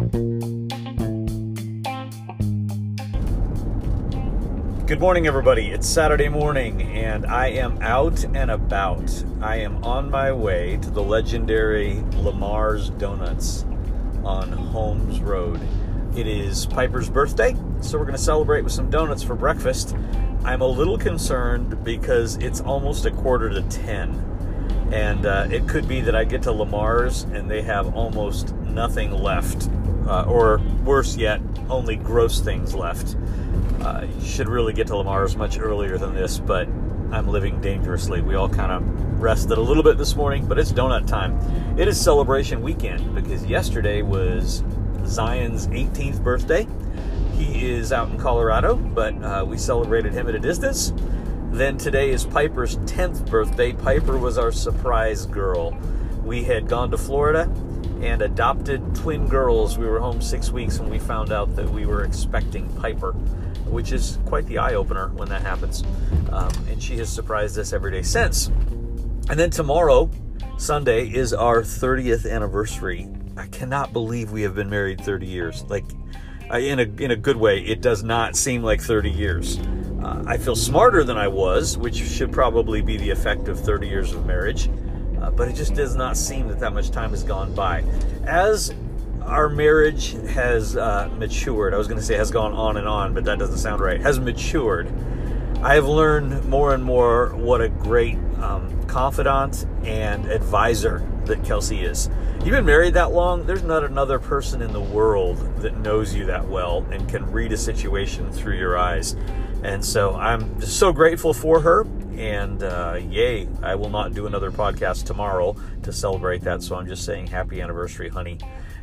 Good morning, everybody. It's Saturday morning, and I am out and about. I am on my way to the legendary Lamar's Donuts on Holmes Road. It is Piper's birthday, so we're going to celebrate with some donuts for breakfast. I'm a little concerned because it's almost a quarter to 10, and uh, it could be that I get to Lamar's and they have almost nothing left, uh, or worse yet, only gross things left. Uh, you should really get to Lamar's much earlier than this, but I'm living dangerously. We all kind of rested a little bit this morning, but it's donut time. It is celebration weekend because yesterday was Zion's 18th birthday. He is out in Colorado, but uh, we celebrated him at a distance. Then today is Piper's 10th birthday. Piper was our surprise girl. We had gone to Florida and adopted twin girls. We were home six weeks when we found out that we were expecting Piper which is quite the eye opener when that happens. Um, and she has surprised us every day since. And then tomorrow, Sunday, is our 30th anniversary. I cannot believe we have been married 30 years. Like, in a in a good way, it does not seem like 30 years. Uh, I feel smarter than I was, which should probably be the effect of 30 years of marriage. Uh, but it just does not seem that that much time has gone by. As our marriage has uh, matured. I was going to say has gone on and on, but that doesn't sound right. Has matured. I have learned more and more what a great um, confidant and advisor that Kelsey is. You've been married that long, there's not another person in the world that knows you that well and can read a situation through your eyes. And so I'm so grateful for her. And uh, yay, I will not do another podcast tomorrow to celebrate that. So I'm just saying happy anniversary, honey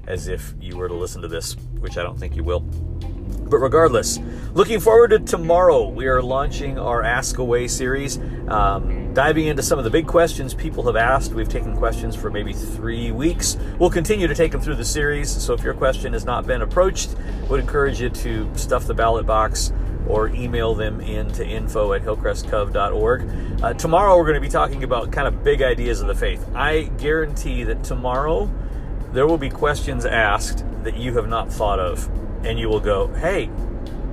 as if you were to listen to this, which I don't think you will. But regardless, looking forward to tomorrow. We are launching our Ask Away series, um, diving into some of the big questions people have asked. We've taken questions for maybe three weeks. We'll continue to take them through the series. So if your question has not been approached, would encourage you to stuff the ballot box or email them in to info at hillcrestcov.org. Uh, tomorrow, we're going to be talking about kind of big ideas of the faith. I guarantee that tomorrow, there will be questions asked that you have not thought of, and you will go, hey,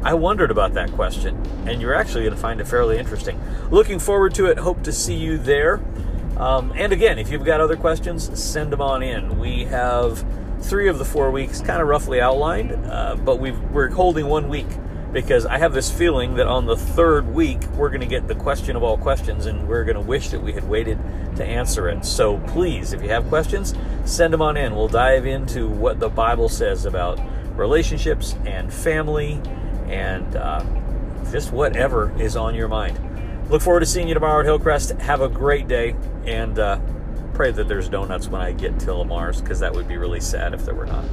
I wondered about that question, and you're actually going to find it fairly interesting. Looking forward to it. Hope to see you there. Um, and again, if you've got other questions, send them on in. We have three of the four weeks kind of roughly outlined, uh, but we are holding one week because I have this feeling that on the third week we're going to get the question of all questions and we're going to wish that we had waited to answer it. So please, if you have questions, send them on in. We'll dive into what the Bible says about relationships and family and uh, just whatever is on your mind. Look forward to seeing you tomorrow at Hillcrest. Have a great day and uh, pray that there's donuts when I get to Lamar's because that would be really sad if there were not.